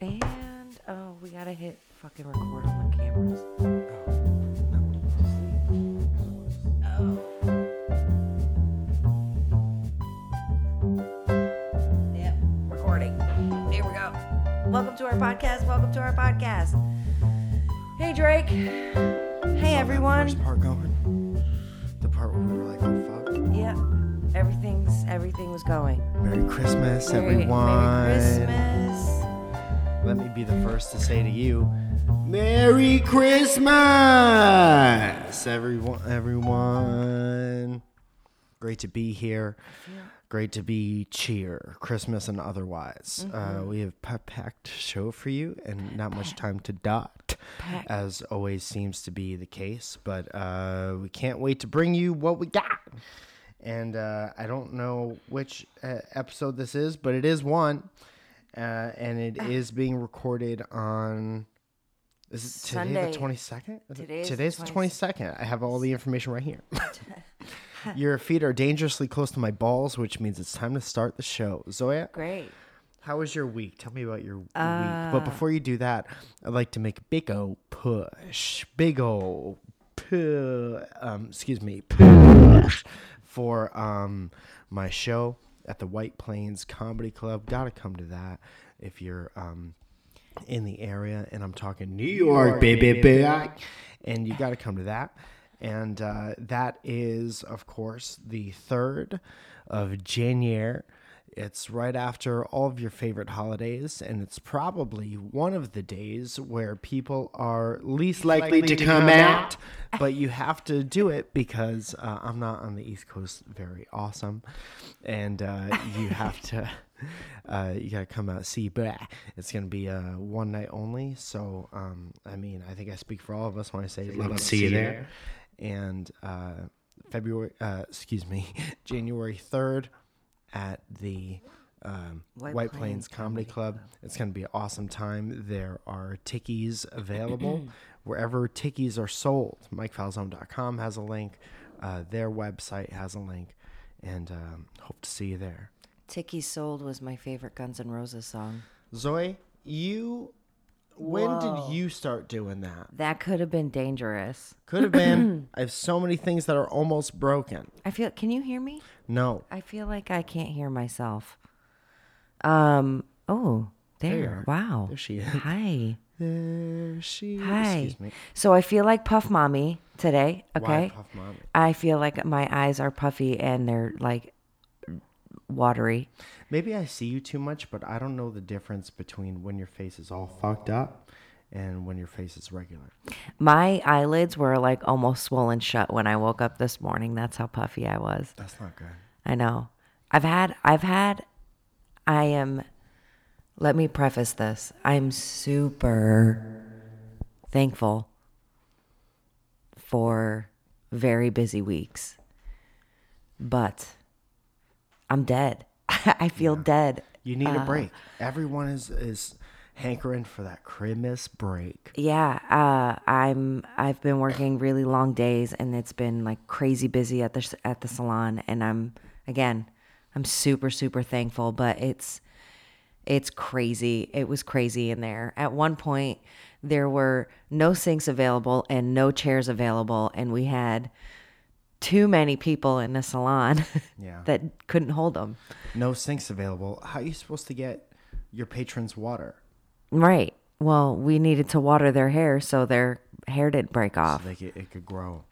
And oh, we gotta hit fucking record on the cameras. Oh. Yep, recording. Here we go. Welcome to our podcast. Welcome to our podcast. Hey Drake. Hey That everyone. First part going. The part where we were like, oh fuck. Yeah, everything's everything was going. Merry Christmas, Merry- everyone. Merry Christmas. Let me be the first to say to you, Merry Christmas, everyone. Everyone. Great to be here. Great to be cheer, Christmas and otherwise. Uh, we have a packed show for you and not much time to dot, Packed. as always seems to be the case. But uh, we can't wait to bring you what we got. And uh, I don't know which uh, episode this is, but it is one. Uh, and it is being recorded on. Is it today Sunday. the twenty second? Today Today's the twenty second. I have all the information right here. Your feet are dangerously close to my balls, which means it's time to start the show. Zoya, Great. how was your week? Tell me about your Uh, week. But before you do that, I'd like to make a big ol' push, big ol' pu- um, excuse me, push for um my show at the White Plains Comedy Club. Gotta come to that if you're um in the area, and I'm talking New York, baby, baby, and you got to come to that. And uh, that is, of course, the third of January. It's right after all of your favorite holidays, and it's probably one of the days where people are least likely, to, come, out. But you have to do it because uh, I'm not on the East Coast very awesome, and uh, you have to. Uh, you gotta come out see blah. it's gonna be uh, one night only so um, i mean i think i speak for all of us when i say love to see you there and uh, february uh, excuse me january 3rd at the um, White white, Plains plains, comedy club it's gonna be an awesome time there are tickies available wherever tickies are sold mikefalzone.com has a link uh, their website has a link and um, hope to see you there Tiki Sold was my favorite Guns N' Roses song. Zoe, you when Whoa. did you start doing that? That could have been dangerous. Could have been. I have so many things that are almost broken. I feel. Can you hear me? No. I feel like I can't hear myself. Um. Oh, there. are. wow. There she is. Hi. There she Hi. Excuse me. So I feel like Puff Mommy today. Okay. Why Puff Mommy? I feel like my eyes are puffy and they're like watery. Maybe I see you too much, but I don't know the difference between when your face is all fucked up and when your face is regular. My eyelids were like almost swollen shut when I woke up this morning. That's how puffy I was. That's not good. I know. I've had, I've had, I am, let me preface this. I'm super thankful for very busy weeks, but I'm dead. I feel dead. You need Uh, a break. Everyone is is hankering for that Christmas break. Yeah, uh, I'm. I've been working really long days, and it's been like crazy busy at the at the salon. And I'm again, I'm super super thankful. But it's it's crazy. It was crazy in there. At one point, there were no sinks available and no chairs available, and we had too many people in the salon Yeah. that couldn't hold them. No sinks available. How are you supposed to get your patrons water? Right. Well, we needed to water their hair so their hair didn't break off. So they could, it could grow.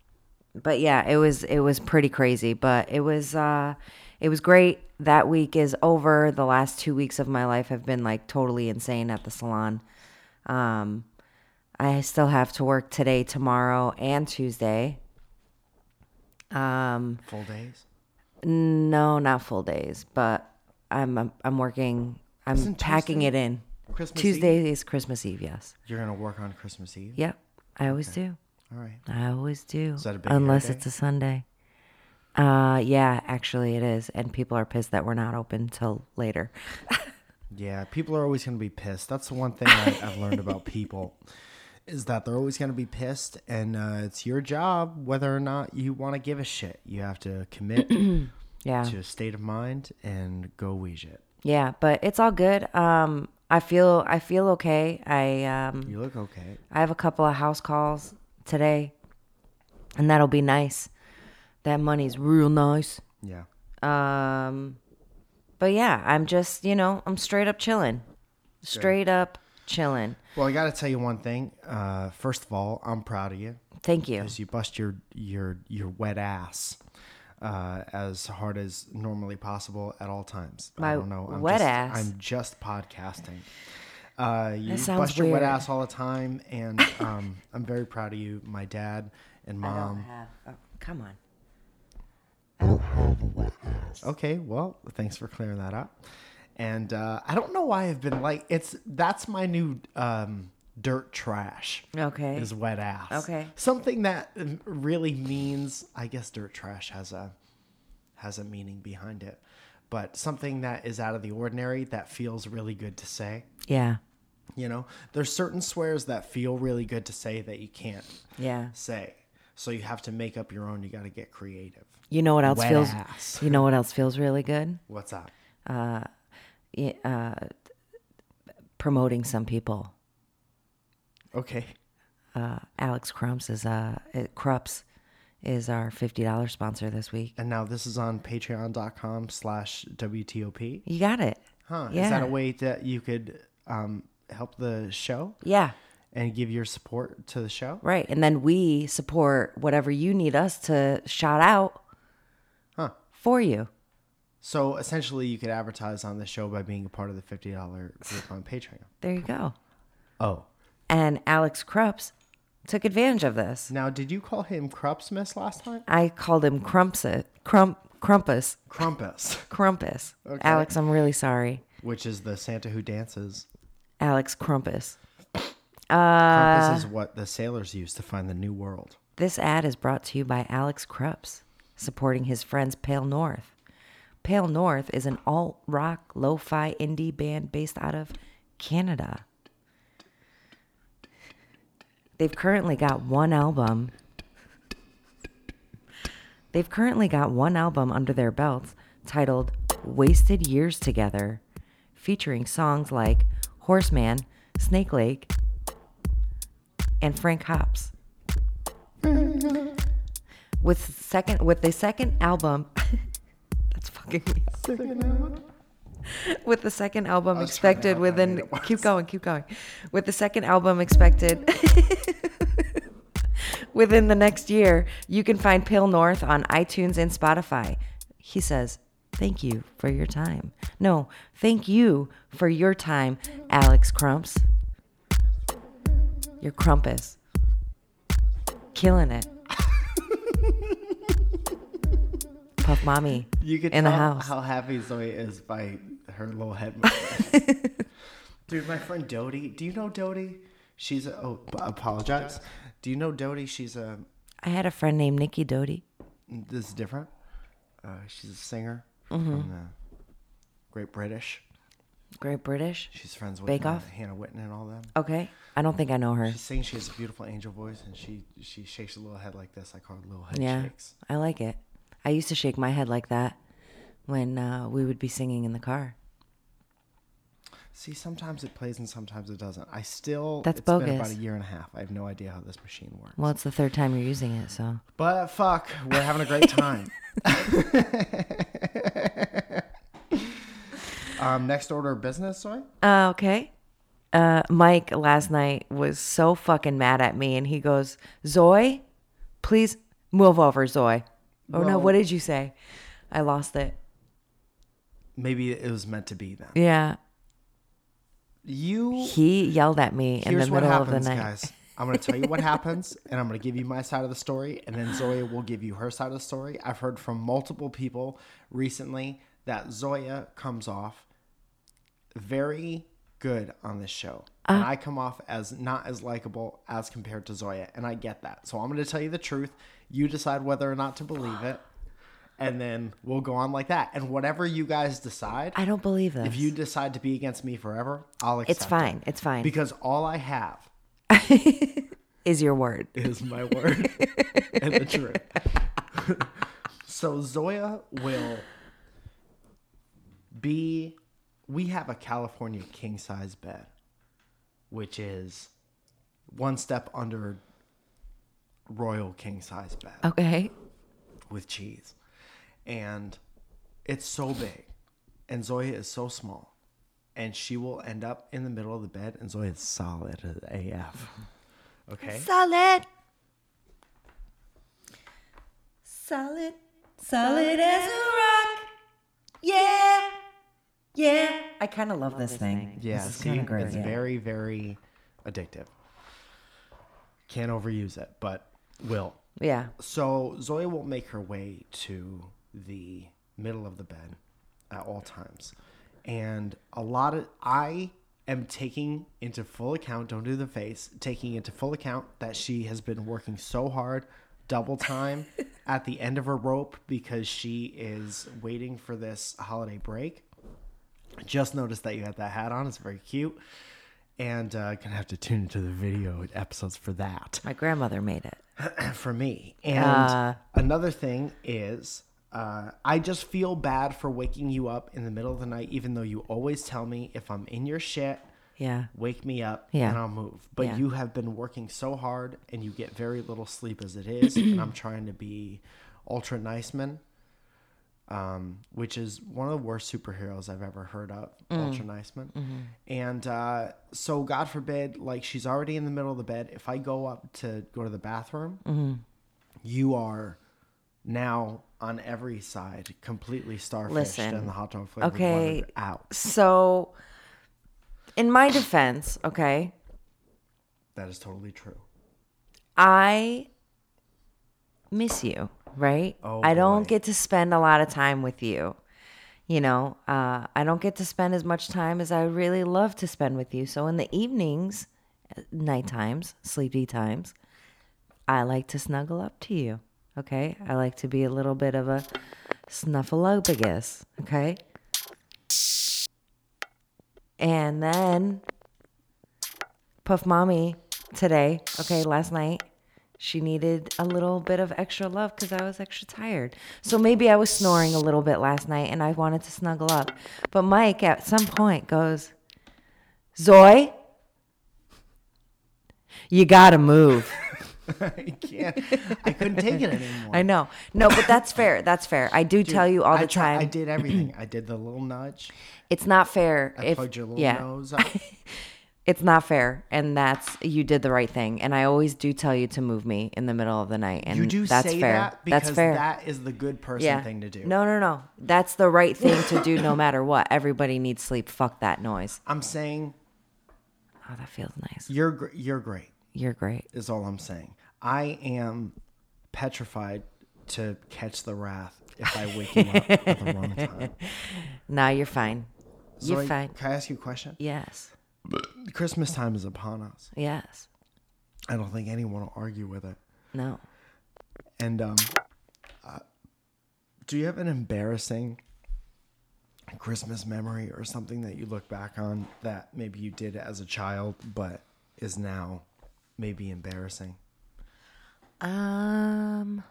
but yeah, it was it was pretty crazy, but it was uh it was great. That week is over. The last 2 weeks of my life have been like totally insane at the salon. Um I still have to work today, tomorrow, and Tuesday. Um Full days. no, not full days, but I'm I'm, I'm working I'm Isn't packing Tuesday it in. Christmas Tuesday is Christmas Eve, yes. You're gonna work on Christmas Eve. Yep. I always do. All right. I always do. that a big Unless it's a Sunday. Uh yeah, actually it is. And people are pissed that we're not open till later. Yeah, people are always gonna be pissed. That's the one thing I, I've learned about people is that they're always gonna be pissed, and uh, it's your job whether or not you want to give a shit. You have to commit Yeah. to a state of mind and go it. Yeah, but it's all good. Um I feel I feel okay. I um You look okay. I have a couple of house calls today, and that'll be nice. That money's real nice. Yeah. Um, but yeah, I'm just you know I'm straight up chilling, straight up chilling. Well, I got to tell you one thing. Uh, first of all, I'm proud of you Thank you. because you bust your your your wet ass uh, as hard as normally possible at all times. I don't know. I'm wet just, ass? I'm just podcasting. Uh, you sounds bust your wet ass all the time, and um, I'm very proud of you. My dad and mom. I don't have. Oh, come on. Okay, well, thanks for clearing that up. And uh, I don't know why I've been like it's that's my new um, dirt trash. Okay. is wet ass. Okay. Something that really means, I guess, dirt trash has a has a meaning behind it, but something that is out of the ordinary that feels really good to say. Yeah. You know, there's certain swears that feel really good to say that you can't Yeah. say, so you have to make up your own. You got to get creative. You know what else Wet feels? ass. You know what else feels really good? What's up? Y- Uh, promoting some people. Okay. Uh, Alex Crumps is uh Krups is our fifty dollars sponsor this week. And now this is on patreon.com slash WTOP. You got it. Huh. Yeah. Is that a way that you could um, help the show Yeah. and give your support to the show? Right. And then we support whatever you need us to shout out Huh. for you. So essentially, you could advertise on the show by being a part of the $50 group on Patreon. There you go. Oh. And Alex Krups took advantage of this. Now, did you call him Krupsmith last time? I called him Crumpus. Crump Crumpus. Crumpus, Crumpus. Okay. Alex, I'm really sorry. which is the Santa who dances. Alex Crumpus. Crumpus uh, is what the sailors use to find the new world. This ad is brought to you by Alex Krups, supporting his friends Pale North. Pale North is an alt rock lo fi indie band based out of Canada. They've currently got one album. They've currently got one album under their belts titled Wasted Years Together, featuring songs like Horseman, Snake Lake, and Frank Hops with second with the second album that's fucking me up. with the second album was trying to expected within keep going keep going. With the second album expected within the next year you can find pale north on itunes and spotify. He says thank you for your time. No thank you for your time alex crumps. Your crumpus. Killing it. Puff mommy You could in the house. how happy Zoe is by her little head. Dude, my friend Dodie. Do you know Dodie? She's a, oh, apologize. Do you know Dodie? She's a I had a friend named Nikki Doty. this is different. Uh, she's a singer Mm-hmm. from the Great British. Great British. She's friends with Bake uh, Off? Hannah Witton and all them. Okay. I don't think I know her. She's saying She has a beautiful angel voice, and she she shakes a little head like this. I call it little head Yeah. shakes. I like it. I used to shake my head like that when uh, we would be singing in the car. See, sometimes it plays and sometimes it doesn't. I still. That's it's been about a year and a half. I have no idea how this machine works. Well, it's the third time you're using it, so. But fuck, we're having a great time. um, next order of business, Soy? Uh, okay. Uh, Mike last night was so fucking mad at me, and he goes, "Zoe, please move over, Zoe." Oh no, what did you say? I lost it. Maybe it was meant to be then. Yeah, You. he yelled at me in the what middle happens, of the night. guys. I'm going to tell you what happens, and I'm going to give you my side of the story, and then Zoya will give you her side of the story. I've heard from multiple people recently that Zoya comes off very good on this show. and Uh. I come off as not as likable as compared to Zoya, and I get that. So I'm going to tell you the truth. You decide whether or not to believe it, and then we'll go on like that. And whatever you guys decide, I don't believe this. if you decide to be against me forever, I'll accept it's fine. It's fine. Because all I have Is your word? is my word and the truth. so Zoya will be we have a California king size bed, which is one step under royal king size bed Okay. with cheese. And it's so big. And Zoya is so small. And she will end up in the middle of the bed, and Zoya is solid as AF. Okay? Solid. Solid. Solid as a rock. Yeah. Yeah. I kind of love this thing. Yeah, This is see, great. it's yeah. very, very addictive. Can't overuse it, but will. yeah. So Zoya will make her way to the middle of the bed at all times. And a lot of I am taking into full account, don't do the face, taking into full account that she has been working so hard, double time at the end of her rope because she is waiting for this holiday break. Just noticed that you had that hat on. It's very cute. And uh, gonna have to tune into the video episodes for that My grandmother made it. for me. And Uh. another thing is, uh, I just feel bad for waking you up in the middle of the night, even though you always tell me if I'm in your shit, Yeah. wake me up Yeah. and I'll move. But Yeah. you have been working so hard and you get very little sleep as it is. and I'm trying to be ultra nice man. Um, which is one of the worst superheroes I've ever heard of, Mm. Ultra Nice Man. Mm-hmm. And uh, so, God forbid, like she's already in the middle of the bed. If I go up to go to the bathroom, Mm-hmm. you are now on every side, completely starfished Listen, and the hot dog flavor okay. out. So, in my defense, okay, That is totally true. I miss you, right? Oh, I don't boy. get to spend a lot of time with you. You know, uh, I don't get to spend as much time as I really love to spend with you. So in the evenings, night times, sleepy times, I like to snuggle up to you. Okay, I like to be a little bit of a snuffleupagus. Okay, and then Puff Mommy today, okay, last night, she needed a little bit of extra love because I was extra tired. So maybe I was snoring a little bit last night and I wanted to snuggle up. But Mike at some point goes, Zoe, you gotta move. I can't. I couldn't take it anymore. I know. No, but that's fair. That's fair. I do tell you all I the time. I did everything. I did the little nudge. It's not fair. I if, plugged your little yeah. nose up. It's not fair, and that's you did the right thing. And I always do tell you to move me in the middle of the night, and You do that's say fair. that because that's fair. that is the good person yeah. thing to do. No, no, no. That's the right thing to do, no matter what. Everybody needs sleep. Fuck that noise. I'm saying Oh, that feels nice. you're you're great. You're great. Is all I'm saying. I am petrified to catch the wrath if I wake you up at the wrong time. Now you're fine. You're Zoe, fine. Can I ask you a question? Yes. Christmas time is upon us. Yes. I don't think anyone will argue with it. No. And um, uh, do you have an embarrassing Christmas memory or something that you look back on that maybe you did as a child but is now maybe embarrassing? Um,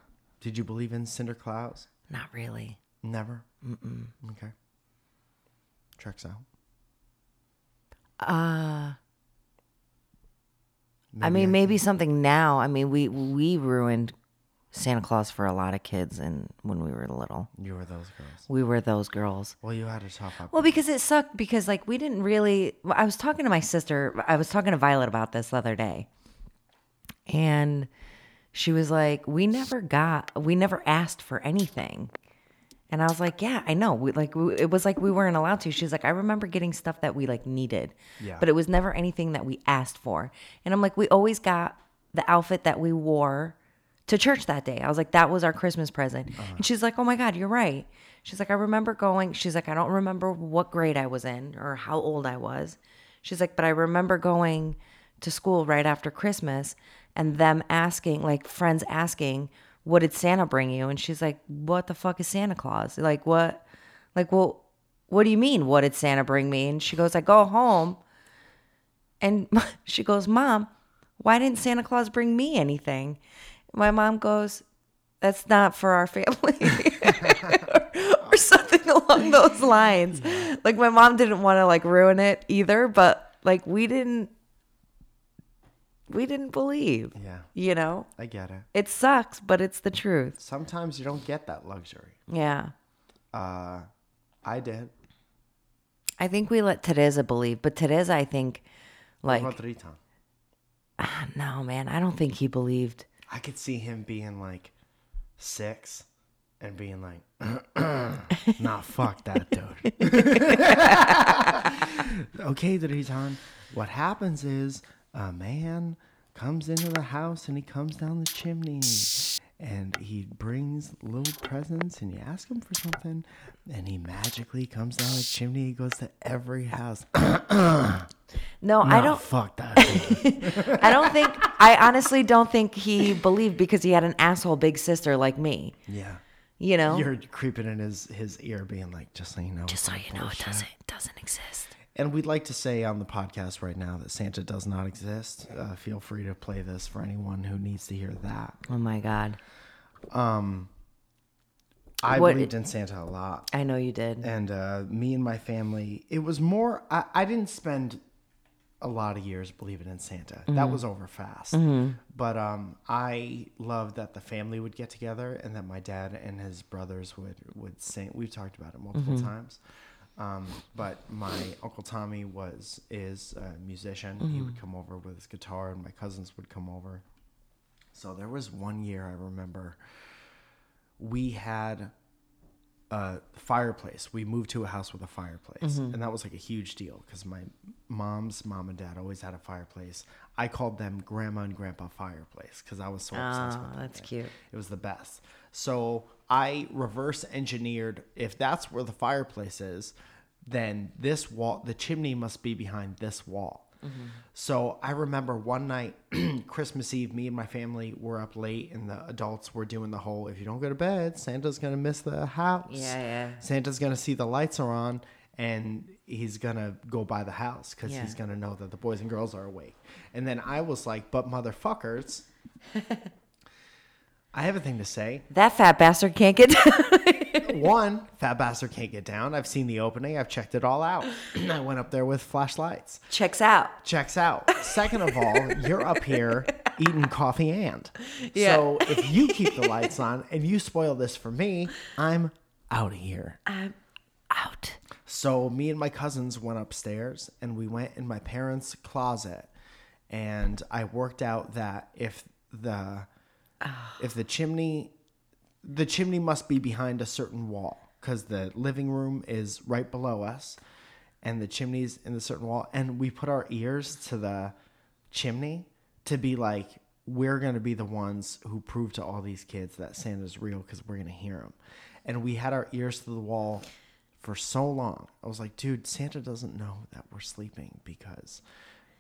Did you believe in cinder clouds? not really. Never. Mm-mm. Okay. Checks out. Uh I mean, maybe something now. I mean, we we ruined Santa Claus for a lot of kids, and when we were little, you were those girls. we were those girls. Well, you had a tough up. Well, because it sucked because like we didn't really I was talking to my sister, I was talking to Violet about this the other day. And she was like, "We never got we never asked for anything." And I was like, "Yeah, I know. We like we, it was like we weren't allowed to." She's like, "I remember getting stuff that we like needed." Yeah. But it was never anything that we asked for. And I'm like, "We always got the outfit that we wore to church that day. I was like, that was our Christmas present. Uh-huh. And she's like, oh my God, you're right. She's like, I remember going, she's like, I don't remember what grade I was in or how old I was. She's like, but I remember going to school right after Christmas and them asking, like friends asking, what did Santa bring you? And she's like, what the fuck is Santa Claus? Like, what? Like, well, what do you mean? What did Santa bring me? And she goes, I go home and she goes, Mom, why didn't Santa Claus bring me anything? My mom goes, That's not for our family. or something along those lines. Like my mom didn't want to like ruin it either, but like we didn't we didn't believe. Yeah, You know? I get it. It sucks, but it's the truth. Sometimes you don't get that luxury. Yeah. Uh, I did. I think we let Teresa believe, but Teresa I think like what about Ritan? no man, I don't think he believed. I could see him being like six and being like, nah, fuck that dude. okay, Ritan. What happens is a man comes into the house and he comes down the chimney and he brings little presents and you ask him for something and he magically comes down the chimney. He goes to every house. No, I don't fuck that. I don't think I honestly don't think he believed because he had an asshole big sister like me. yeah. You know? You're creeping in his, his ear, being like, just so you know. Just so you all know it doesn't doesn't exist. And we'd like to say on the podcast right now that Santa does not exist. Uh, feel free to play this for anyone who needs to hear that. Oh my god. I What- believed in Santa a lot. I know you did. And uh, me and my family, it was more, I, I didn't spend a lot of years believing in Santa. That was over fast. But um, I loved that the family would get together and that my dad and his brothers would, would sing. We've talked about it multiple times. Um, but my uncle Tommy was is a musician. He would mm-hmm. come over with his guitar, and my cousins would come over. So there was one year I remember we had a fireplace. We moved to a house with a fireplace, mm-hmm. and that was like a huge deal because my mom's mom and dad always had a fireplace. I called them Grandma and Grandpa Fireplace because I was so obsessed Oh, with it. that's cute. It was the best. So I reverse engineered if that's where the fireplace is, then this wall, the chimney must be behind this wall. Mm-hmm. So I remember one night, Christmas Eve, me and my family were up late, and the adults were doing the whole if you don't go to bed, Santa's gonna miss the house. Yeah, yeah. Santa's gonna see the lights are on, and he's gonna go by the house because Yeah. he's gonna know that the boys and girls are awake. And then I was like, but motherfuckers. I have a thing to say. That fat bastard can't get down. One, Fat Bastard can't get down. I've seen the opening. I've checked it all out. I went up there with flashlights. checks out. Checks out. Second of all, you're up here eating coffee and. Yeah. So if you keep the lights on and you spoil this for me, I'm out of here. I'm out. So me and my cousins went upstairs and we went in my parents' closet and I worked out that if the if the chimney the chimney must be behind a certain wall cuz the living room is right below us and the chimney's in the certain wall and we put our ears to the chimney to be like we're going to be the ones who prove to all these kids that Santa's real cuz we're going to hear him. And we had our ears to the wall for so long. I was like, dude, Santa doesn't know that we're sleeping because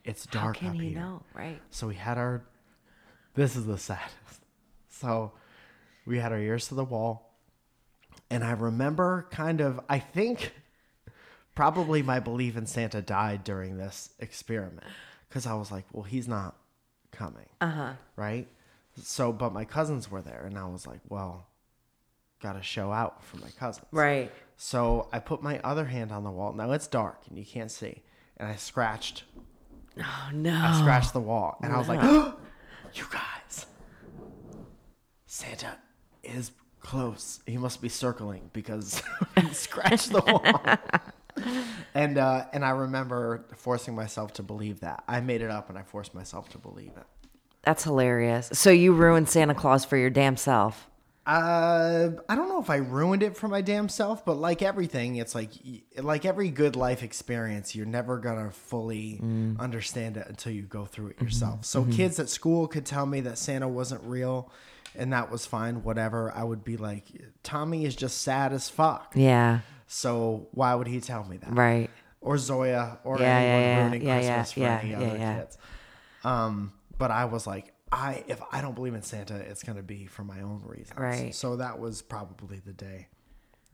it's dark How can up he here. know? Right. So we had our. This is the saddest. So we had our ears to the wall. And I remember kind of, I think probably my belief in Santa died during this experiment. Because I was like, well, he's not coming. Uh huh. Right? So, but my cousins were there. And I was like, well, got to show out for my cousins. Right. So I put my other hand on the wall. Now it's dark and you can't see. And I scratched Oh no. I scratched the wall and I was like, you guys, Santa is close. He must be circling because he scratched the wall. and uh, and I remember forcing myself to believe that. I made it up and I forced myself to believe it. That's hilarious. So you ruined Santa Claus for your damn self. Uh, I don't know if I ruined it for my damn self, but like everything, it's like like every good life experience, you're never gonna fully understand it until you go through it yourself. So kids at school could tell me that Santa wasn't real, and that was fine. Whatever, I would be like, Tommy is just sad as fuck. Yeah. So why would he tell me that? Right. Or Zoya, or Yeah, anyone yeah, yeah, ruining yeah, yeah, Christmas for yeah, any yeah, other yeah. kids. Um, but I was like, I if I don't believe in Santa, it's gonna be for my own reasons. Right. So that was probably the day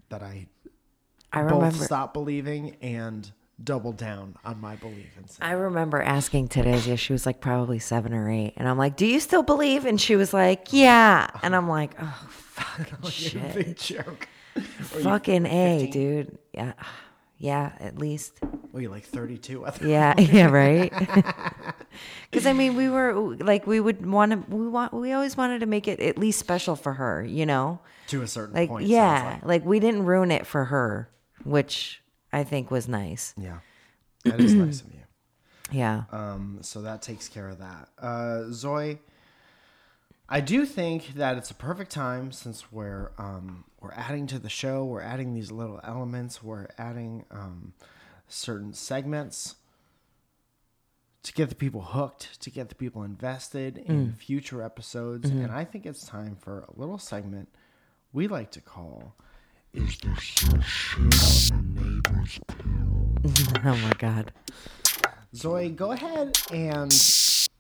that I I both remember. stopped believing and doubled down on my belief in Santa. I remember asking Teresia, she was like probably seven or eight, and I'm like, "Do you still believe?" And she was like, "Yeah," and I'm like, "Oh, fucking shit." Big joke. Fucking A, dude. Yeah. Yeah, at least. Were you like 32? I? Yeah, yeah, right. Because I mean, we were like, we would want to, we want, we always wanted to make it at least special for her, you know. To a certain Like, point. yeah, like. like we didn't ruin it for her, which I think was nice. Yeah. That is nice of you. Yeah. Um, so that takes care of that. Uh, Zoe, I do think that it's a perfect time since we're um, we're adding to the show. We're adding these little elements. We're adding um, certain segments to get the people hooked, to get the people invested in future episodes. And I think it's time for a little segment we like to call "Is there still shit on the neighbor's pill?" oh my God. Zoe, go ahead and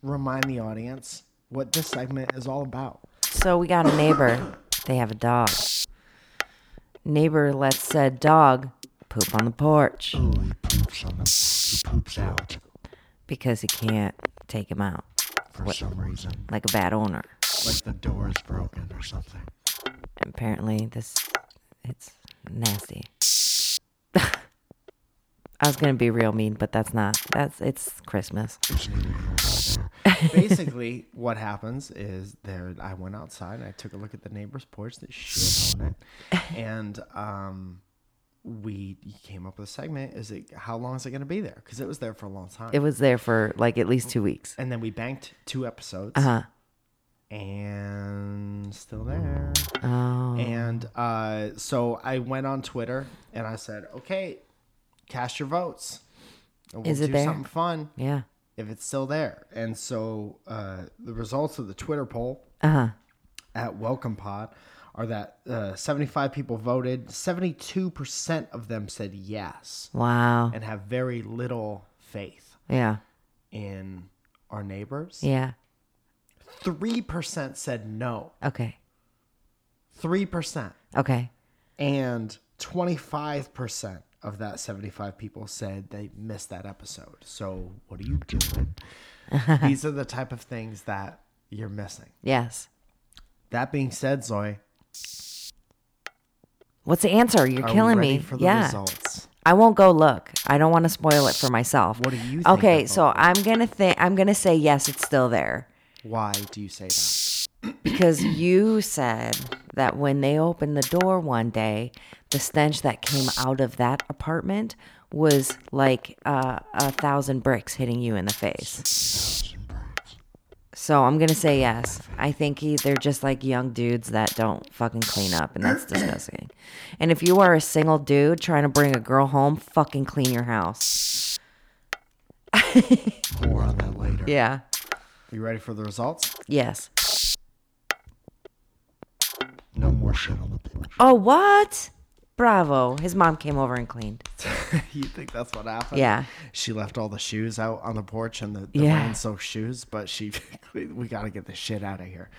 remind the audience what this segment is all about. So we got a neighbor. They have a dog. Neighbor lets said dog poop on the porch Oh, he poops on the he poops out because he can't take him out for some reason. like a bad owner. Like the door is broken or something. apparently this it's nasty i was gonna be real mean but that's not that's it's christmas It's neither here nor there. Basically, what happens is there. I went outside and I took a look at the neighbor's porch that shit on it, and um, we came up with a segment. Is it how long is it going to be there? Because it was there for a long time. it was there for like at least two weeks and then we banked two episodes, uh-huh and still there. oh And uh, so I went on Twitter and I said, "Okay, cast your votes. We'll Is it do there? something fun yeah if it's still there." And so uh, the results of the Twitter poll uh-huh at Welcome Pod are that uh, 75 people voted. 72% of them said yes wow and have very little faith yeah in our neighbors. yeah 3% said no. okay 3%. okay And 25% of that 75 people said they missed that episode. So, what are you doing? These are the type of things that you're missing. yes That being said, Zoe, what's the answer you're killing me for the yeah results? I won't go look. I don't want to spoil it for myself. What do you think Okay, so I'm gonna think. I'm gonna say yes. It's still there. Why do you say that? because you said that when they opened the door one day, the stench that came out of that apartment was like uh, a thousand bricks hitting you in the face. So I'm gonna say yes. I think he, they're just like young dudes that don't fucking clean up, and that's disgusting. And if you are a single dude trying to bring a girl home, fucking clean your house. More on that later. Yeah. You ready for the results? Yes. No more shit on the porch. Oh, what? Bravo. His mom came over and cleaned. you think that's what happened? Yeah. She left all the shoes out on the porch and the, the Yeah. rain soaked shoes, but she, we got to get the shit out of here.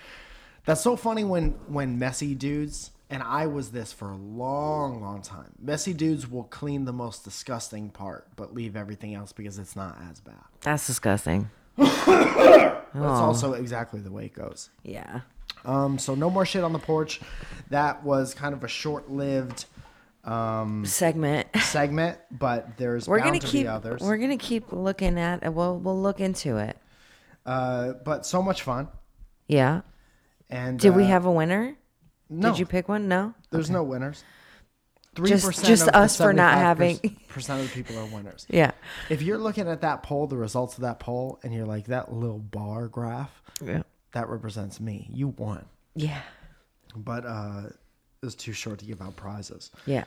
That's so funny when when messy dudes, and I was this for a long, long time. Messy dudes will clean the most disgusting part, but leave everything else because it's not as bad. That's disgusting. That's also exactly the way it goes. Yeah. Um, so no more shit on the porch. That was kind of a short-lived um, Segment. segment, but there's We're bound gonna to keep. be others. We're gonna keep looking at. it. We'll we'll look into it. Uh, but so much fun. Yeah. And Did we uh, have a winner? no? Did you pick one? No. There's no winners. Three Just- just us for not having- percent of the people are winners. Yeah. If you're looking at that poll, the results of that poll, and you're like that little bar graph, Yeah. that represents me. You won, Yeah. but uh, it was too short to give out prizes. Yeah.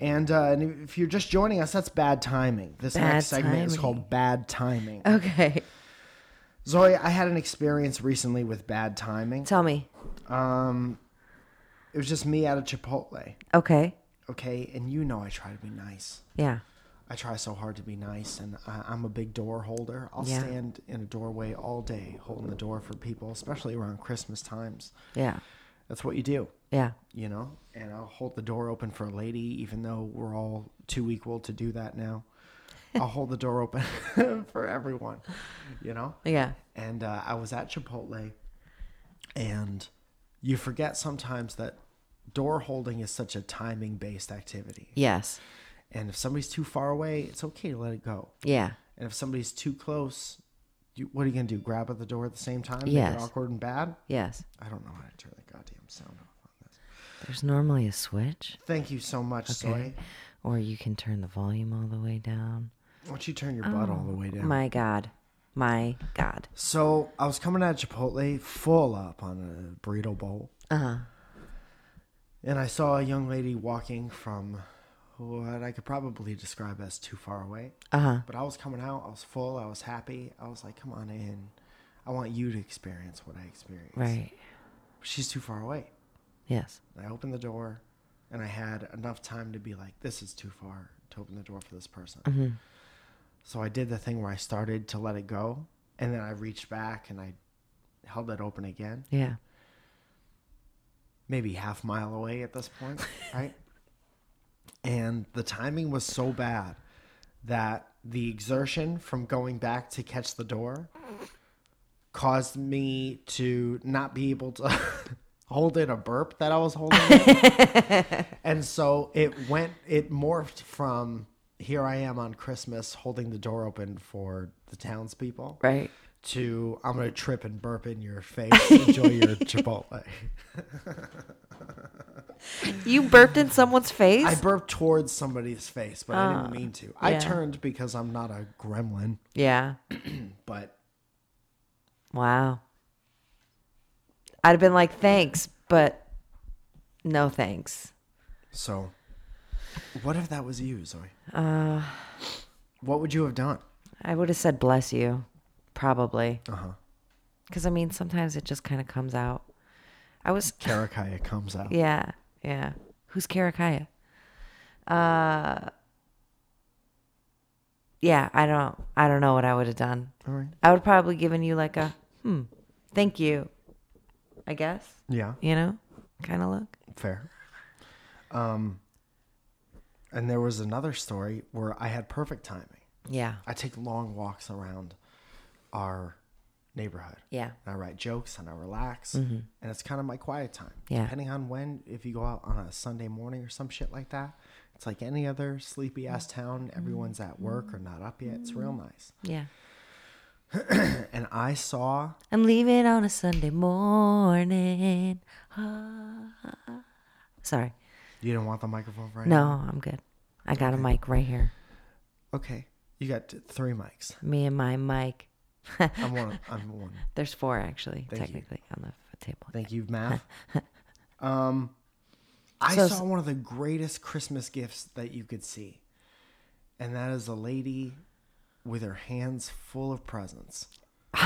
And, uh, and if you're just joining us, that's bad timing. This Bad next segment is called bad timing. Okay. Zoe, I had an experience recently with bad timing. Tell me. Um, it was just me at a Chipotle. Okay. Okay, and you know I try to be nice. Yeah. I try so hard to be nice, and I, I'm a big door holder. I'll Yeah. stand in a doorway all day holding the door for people, especially around Christmas times. Yeah. That's what you do, Yeah. you know? And I'll hold the door open for a lady, even though we're all too equal to do that now. I'll hold the door open for everyone, you know? Yeah. And uh, I was at Chipotle, and you forget sometimes that door holding is such a timing based activity. Yes. And if somebody's too far away, it's okay to let it go. Yeah. And if somebody's too close, you, what are you gonna do? Grab at the door at the same time? Yes. awkward and bad. Yes. I don't know how to turn the goddamn sound off on this. There's normally a switch, Thank you so much, Soy. or you can turn the volume all the way down. Why don't you turn your butt all the way down? My God. My God. So I was coming out of Chipotle full up on a burrito bowl, Uh huh. And I saw a young lady walking from what I could probably describe as too far away. Uh huh. But I was coming out, I was full, I was happy. I was like, come on in. I want you to experience what I experienced. Right. She's too far away. Yes. I opened the door, and I had enough time to be like, this is too far to open the door for this person. Mm-hmm. So I did the thing where I started to let it go, and then I reached back and I held it open again. Yeah. Maybe half mile away at this point, right? And the timing was so bad that the exertion from going back to catch the door caused me to not be able to hold in a burp that I was holding. and so it went, it morphed from here I am on Christmas holding the door open for the townspeople Right. To I'm going to trip and burp in your face. Enjoy your Chipotle. You burped in someone's face? I burped towards somebody's face, but I didn't Ah, mean to. I yeah. turned because I'm not a gremlin, yeah. but Wow. I'd have been like, thanks, but no thanks. so what if that was you, Zoe? Uh, What would you have done? I would have said bless you, probably. Uh huh. Because, I mean, sometimes it just kind of comes out. I was, Karakaya comes out. yeah, yeah. Who's Karakaya? Uh, yeah, I don't, I don't know what I would have done. All right. I would probably given you like a, hmm, thank you, I guess, Yeah, you know, kind of look. fair. Um, and there was another story where I had perfect timing. Yeah, I take long walks around our neighborhood. yeah, and I write jokes and I relax, and it's kind of my quiet time. Mm-hmm. Yeah. Depending on when, if you go out on a Sunday morning or some shit like that, it's like any other sleepy ass town. Everyone's at work or not up yet. It's real nice. yeah. And I saw I'm leaving on a Sunday morning. Ah. Sorry. you didn't want the microphone right No, I'm good. I got a mic right here. Okay, you got three mics. Me and my mic. I'm one. I'm one. There's four actually, Thank you. technically, on the table. Thank you, math. um, I So- saw one of the greatest Christmas gifts that you could see, and that is a lady with her hands full of presents.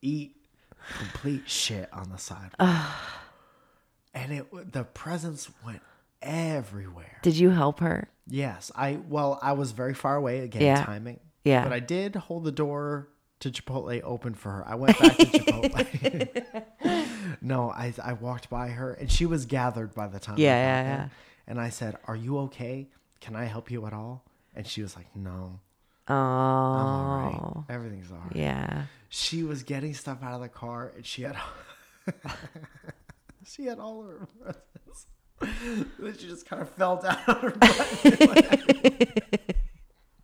Eat complete shit on the side, and it the presents went everywhere. Did you help her? Yes, I well, I was very far away again, Yeah. timing. Yeah. but I did hold the door to Chipotle open for her. I went back to Chipotle. no, I I walked by her and she was gathered by the time. Yeah, yeah, yeah. And I said, "Are you okay? Can I help you at all?" And she was like, "No, Oh, all right. Oh. Everything's all right." yeah. She was getting stuff out of the car and she had she had all of her presents. Then she just kind of fell down on her butt.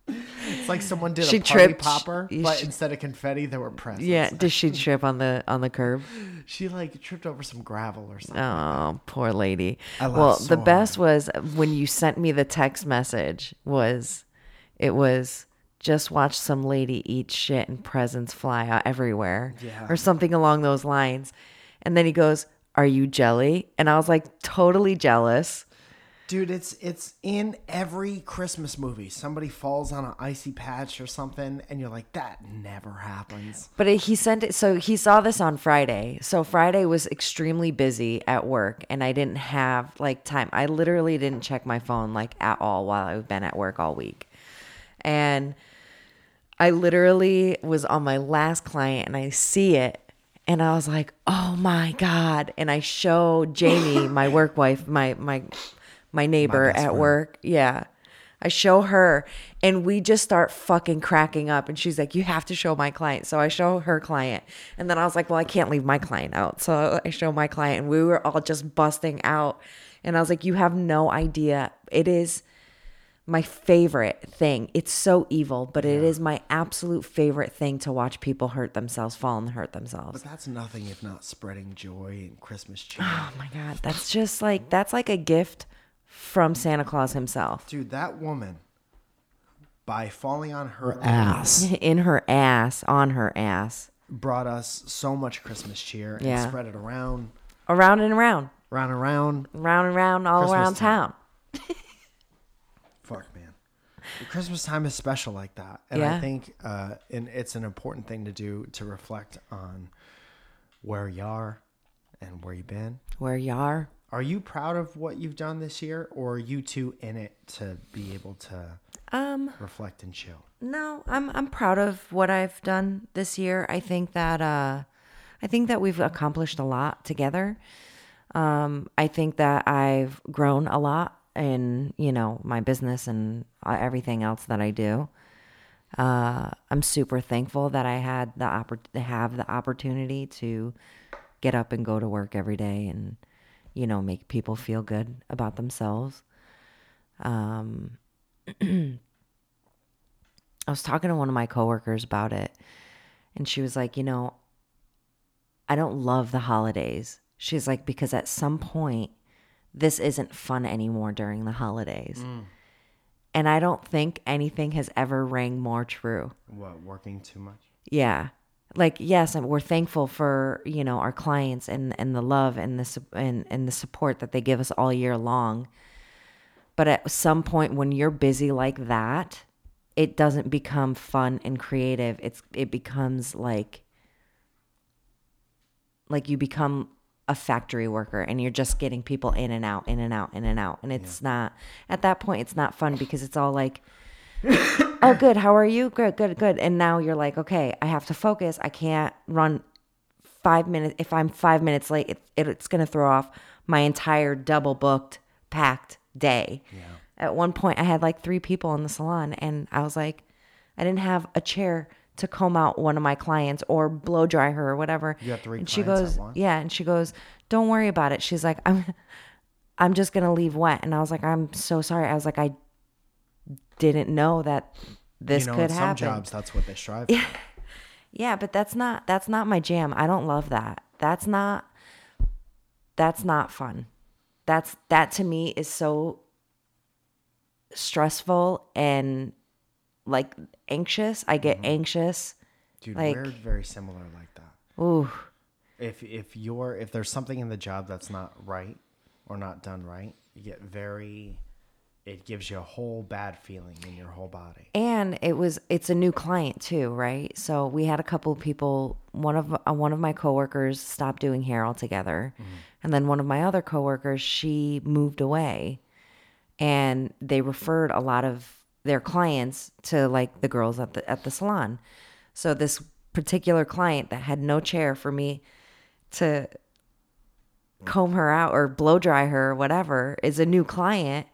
it's like someone did She a party tripped. popper, You but should- instead of confetti, there were presents. Yeah. Did she trip on the on the curb? She like tripped over some gravel or something. Oh, poor lady. I laughed well, so the best was when you sent me the text message was it was just watch some lady eat shit and presents fly out everywhere Yeah. or something along those lines. And then he goes, "Are you jelly?" And I was like totally jealous. Dude, it's it's in every Christmas movie. Somebody falls on an icy patch or something, and you're like, that never happens. But he sent it so he saw this on Friday. So Friday was extremely busy at work and I didn't have like time. I literally didn't check my phone like at all while I've been at work all week. And I literally was on my last client and I see it and I was like, "Oh my god." And I show Jamie, my work wife, my my my neighbor best at friend. work. Yeah. I show her and we just start fucking cracking up. And she's like, You have to show my client. So I show her client. And then I was like, Well, I can't leave my client out. So I show my client and we were all just busting out. And I was like, You have no idea. It is my favorite thing. It's so evil, but it is my absolute favorite thing to watch people hurt themselves, fall and hurt themselves. But that's nothing if not spreading joy and Christmas cheer. Oh my god, that's just like that's like a gift from Santa Claus himself. Dude, that woman, by falling on her ass, In her ass, on her ass. brought us so much Christmas cheer and Yeah. spread it around, Around and around. round and round. Round and round all Christmas around time. town. Fuck, man. The Christmas time is special like that. And I think uh, and it's an important thing to do to reflect on where you are and where you've been. Where you are. Are you proud of what you've done this year, or are you too in it to be able to Um, reflect and chill? no, I'm I'm proud of what I've done this year. I think that uh I think that we've accomplished a lot together. Um, I think that I've grown a lot in, you know, my business and uh, everything else that I do. Uh, I'm super thankful that I had the oppor- have the opportunity to get up and go to work every day and, you know, make people feel good about themselves. Um, I was talking to one of my coworkers about it, and she was like, you know, I don't love the holidays. She's like, because at some point, this isn't fun anymore during the holidays. Mm. And I don't think anything has ever rang more true. What, working too much? Yeah. Like yes, we're thankful for, you know, our clients and and the love and the and and the support that they give us all year long. But at some point when you're busy like that, it doesn't become fun and creative. It's it becomes like like you become a factory worker and you're just getting people in and out, in and out, in and out. And it's not at that point it's not fun because it's all like oh good how are you? Good good good. And now you're like okay i have to focus. I can't run five minutes if i'm five minutes late it, it, it's going to throw off my entire double booked packed day. At one point i had like three people in the salon and i was like i didn't have a chair to comb out one of my clients or blow dry her or whatever You had three and she goes once? yeah and she goes don't worry about it she's like i'm i'm just going to leave wet and i was like i'm so sorry i was like i didn't know that this you know, could in some happen. jobs, that's what they strive for. Yeah, but that's not that's not my jam. I don't love that. That's not that's not fun. That's that to me is so stressful and like anxious. I get anxious. Dude, Like- we're very similar like that. Ooh. If if you're if there's something in the job that's not right or not done right, you get very it gives you a whole bad feeling in your whole body. and it was it's a new client too right so we had a couple of people one of uh, one of my coworkers stopped doing hair altogether and then one of my other coworkers she moved away and they referred a lot of their clients to like the girls at the at the salon so this particular client that had no chair for me to comb her out or blow dry her or whatever is a new client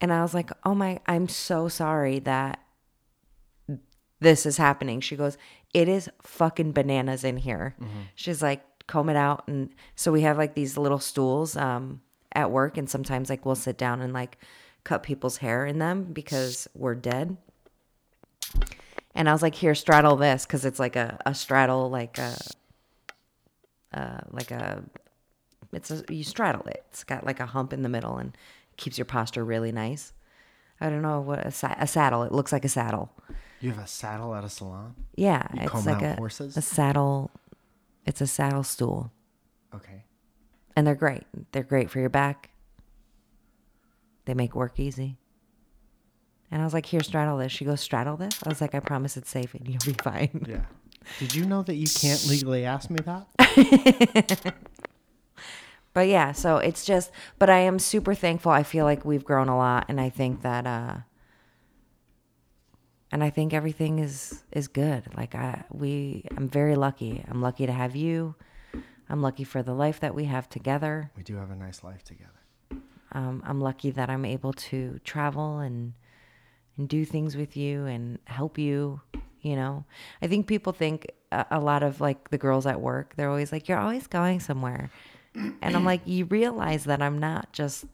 and I was like, "Oh my, I'm so sorry that this is happening." She goes, "It is fucking bananas in here." She's like, "Comb it out." And so we have like these little stools um at work and sometimes like we'll sit down and like cut people's hair in them because we're dead. And I was like, "Here, straddle this cuz it's like a a straddle like a uh like a it's a, you straddle it. It's got like a hump in the middle and keeps your posture really nice. I don't know what a, sa- a saddle. It looks like a saddle. You have a saddle at a salon? Yeah, You it's like a horses? a saddle. It's a saddle stool, Okay. and they're great. They're great for your back. They make work easy. And I was like, "Here, straddle this." She goes, "Straddle this." I was like, "I promise it's safe and you'll be fine." Yeah. Did you know that you can't legally ask me that? But yeah, so it's just, but I am super thankful. I feel like we've grown a lot, and I think that, uh, and I think everything is is good. Like I, we, I'm very lucky. I'm lucky to have you. I'm lucky for the life that we have together. We do have a nice life together. Um, I'm lucky that I'm able to travel and and do things with you and help you. You know, I think people think a, a lot of like the girls at work. They're always like, "You're always going somewhere," and I'm like, "You realize that I'm not just."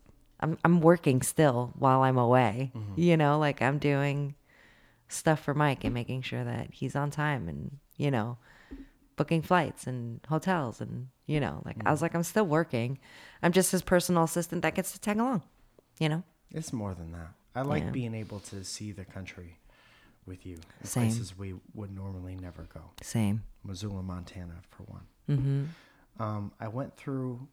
I'm I'm working still while I'm away. You know, like I'm doing stuff for Mike and making sure that he's on time and, you know, booking flights and hotels and, you know, like I was like, I'm still working. I'm just his personal assistant that gets to tag along, you know? It's more than that. I like Yeah. being able to see the country with you. Same. Places we would normally never go. Same. Missoula, Montana, for one. Mm-hmm. Um, I went through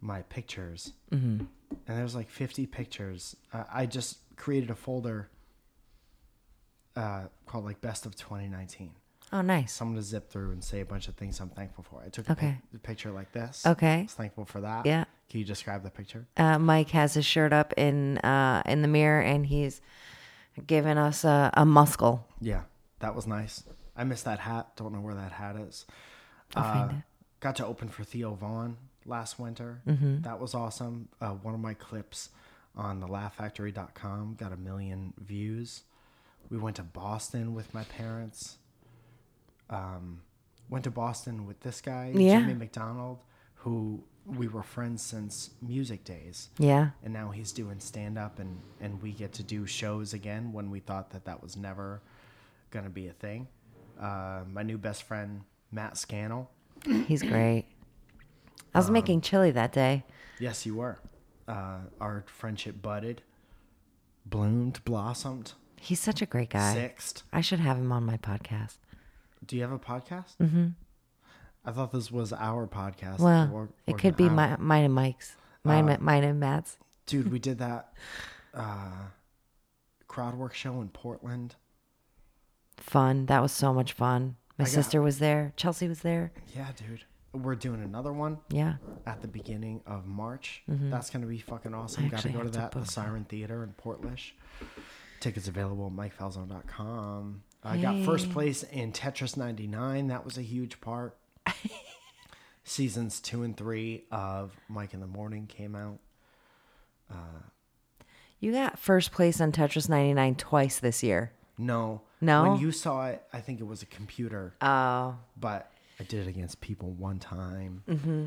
my pictures, Mm-hmm. and there's like 50 pictures. Uh, I just created a folder uh, called like Best of 2019. Oh, nice. So I'm gonna zip through and say a bunch of things I'm thankful for. I took a, Okay. pic- a picture like this. Okay. I was thankful for that. Yeah. Can you describe the picture? Uh, Mike has his shirt up in uh, in the mirror and he's giving us a, a muscle. Yeah, that was nice. I missed that hat. Don't know where that hat is. I'll find Uh, it. Got to open for Theo Von last winter. Mm-hmm. That was awesome. Uh, one of my clips on the laughfactory.com got a million views. We went to Boston with my parents. Um, went to Boston with this guy, Yeah. Jimmy McDonald, who we were friends since music days. Yeah. And now he's doing stand up, and, and we get to do shows again when we thought that that was never going to be a thing. Uh, my new best friend, Matt Scannell. He's great. I Um, was making chili that day. Yes, you were. Uh, our friendship budded, bloomed, blossomed, He's such a great guy. sixth. I should have him on my podcast. Do you have a podcast? Mm-hmm. I thought this was our podcast. Well, or- or it could be my, mine and Mike's. Mine, Uh, mine and Matt's. Dude, we did that uh, crowd work show in Portland. Fun. That was so much fun. My I got- sister was there. Chelsea was there. Yeah, dude. We're doing another one Yeah. at the beginning of March. That's going to be fucking awesome. Got to go to that, the. Siren Theater in Portlish. Tickets available at MikeFalzone.com. I got first place in Tetris 99. That was a huge part. Seasons two and three of Mike in the Morning came out. You got first place on Tetris 99 twice this year. No. No? When you saw it, I think it was a computer. Oh. but I did it against people one time. Mm-hmm.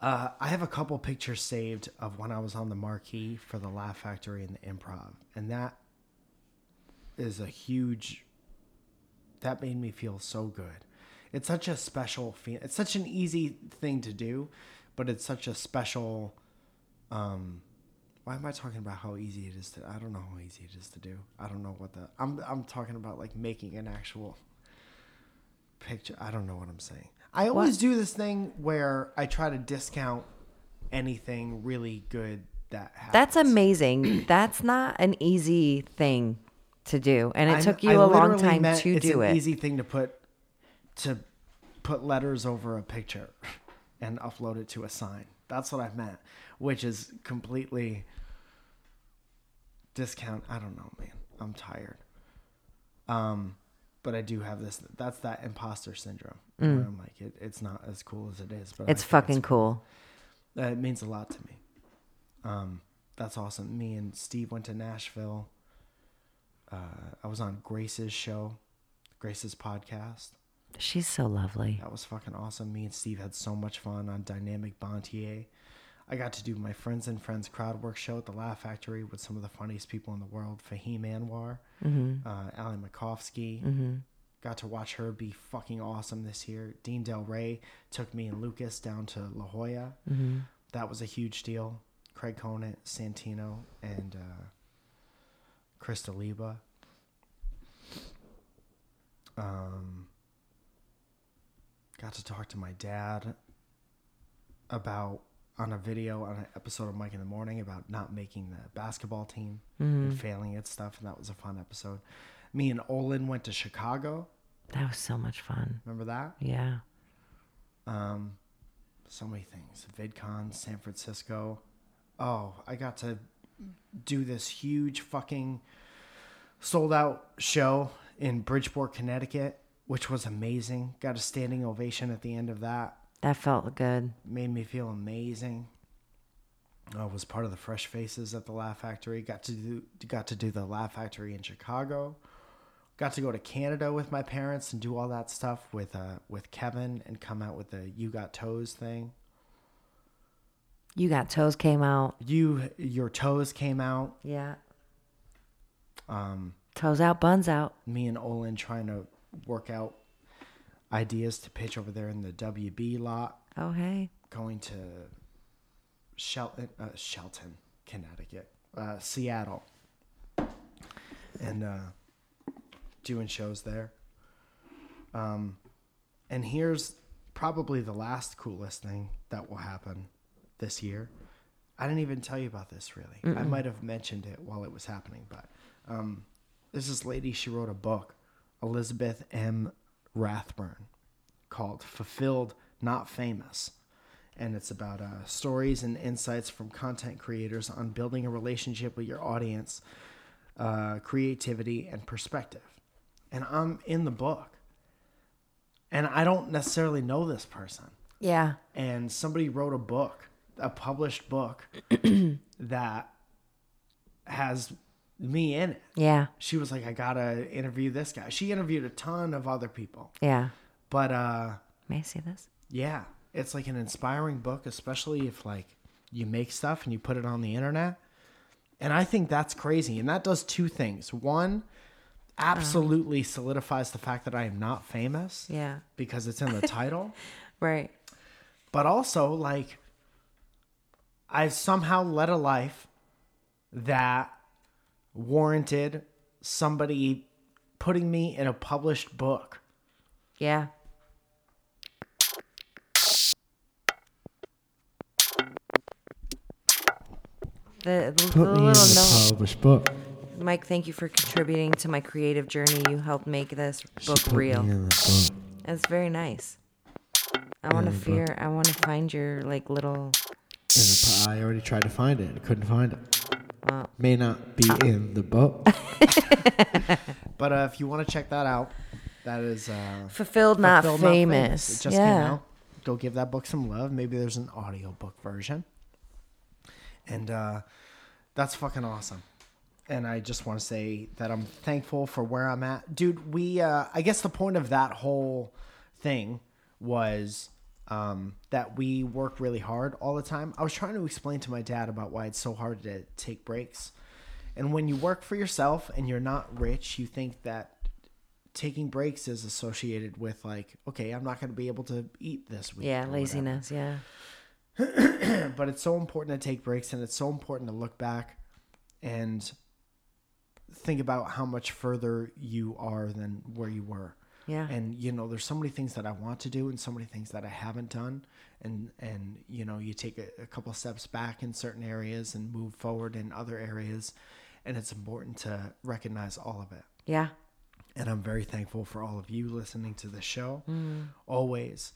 Uh, I have a couple pictures saved of when I was on the marquee for the Laugh Factory and the Improv, and that is a huge. That made me feel so good. It's such a special feel. It's such an easy thing to do, but it's such a special. Um, why am I talking about how easy it is to? I don't know how easy it is to do. I don't know what the. I'm I'm talking about like making an actual picture. I don't know what I'm saying. I always do this thing where I try to discount anything really good that happens. That's amazing. That's not an easy thing to do. And it I- took you a long time meant to it's do an it. Easy thing to put to put letters over a picture and upload it to a sign. That's what I meant, which is completely discount. I don't know, man. I'm tired. Um, but I do have this. That's that imposter syndrome. Where I'm like, it, it's not as cool as it is, but I Mm. It's fucking cool. uh, it means a lot to me. Um, that's awesome. Me and Steve went to Nashville. Uh, I was on Grace's show, Grace's podcast. She's so lovely. That was fucking awesome. Me and Steve had so much fun on Dynamic Banter. I got to do my Friends and Friends crowd work show at the Laugh Factory with some of the funniest people in the world Fahim Anwar, uh, Ali Macofsky. Got to watch her be fucking awesome this year. Dean Delray took me and Lucas down to La Jolla. That was a huge deal. Craig Conant, Santino, and uh, Chris D'Aliba. Um, got to talk to my dad about on a video on an episode of Mike in the Morning about not making the basketball team and failing at stuff, and that was a fun episode. Me and Olin went to Chicago. That was so much fun. Remember that? Yeah. Um, so many things. VidCon, San Francisco. Oh, I got to do this huge fucking sold out show in Bridgeport, Connecticut, which was amazing. Got a standing ovation at the end of that. That felt good. Made me feel amazing. I was part of the Fresh Faces at the Laugh Factory. Got to do got to do the Laugh Factory in Chicago. Got to go to Canada with my parents and do all that stuff with uh with Kevin and come out with the You Got Toes thing. You got toes came out. You your toes came out. Yeah. Um, Toes out, buns out. me and Olin trying to work out ideas to pitch over there in the WB lot. Oh hey. Going to Shelton, uh, Shelton, Connecticut, uh, Seattle, and uh, doing shows there. Um, and here's probably the last coolest thing that will happen this year. I didn't even tell you about this really. I might have mentioned it while it was happening, but um, there's this lady. She wrote a book, Elizabeth M. Rathburn, called "Fulfilled, Not Famous," and it's about uh, stories and insights from content creators on building a relationship with your audience, uh, creativity, and perspective. And I'm in the book, and I don't necessarily know this person Yeah. and somebody wrote a book, a published book that has me in it. Yeah. She was like, I gotta interview this guy. She interviewed a ton of other people, Yeah. but uh, May I see this? yeah, it's like an inspiring book, especially if like you make stuff and you put it on the internet. And I think that's crazy. And that does two things. One, absolutely solidifies the fact that I am not famous Yeah. because it's in the title. Right. but also like I've somehow led a life that warranted somebody putting me in a published book. Yeah. The, the, the little note. published book. Mike, thank you for contributing to my creative journey. You helped make this book put me real. in the book. It's very nice. I want to Yeah, but- fear. I want to find your like little. I already tried to find it. I couldn't find it. May not be in the book. But uh, if you want to check that out, that is uh, fulfilled, not Fulfilled, famous. It just yeah. came out. Go give that book some love. Maybe there's an audiobook version. And uh, that's fucking awesome. And I just want to say that I'm thankful for where I'm at. Dude, we, uh, I guess the point of that whole thing was um, that we work really hard all the time. I was trying to explain to my dad about why it's so hard to take breaks. And when you work for yourself and you're not rich, you think that taking breaks is associated with like, okay, I'm not going to be able to eat this week. Yeah, laziness. Yeah. But it's so important to take breaks and it's so important to look back and think about how much further you are than where you were. Yeah. And you know, there's so many things that I want to do and so many things that I haven't done. And and you know, you take a, a couple steps back in certain areas and move forward in other areas. And it's important to recognize all of it. Yeah. And I'm very thankful for all of you listening to the show Mm. always.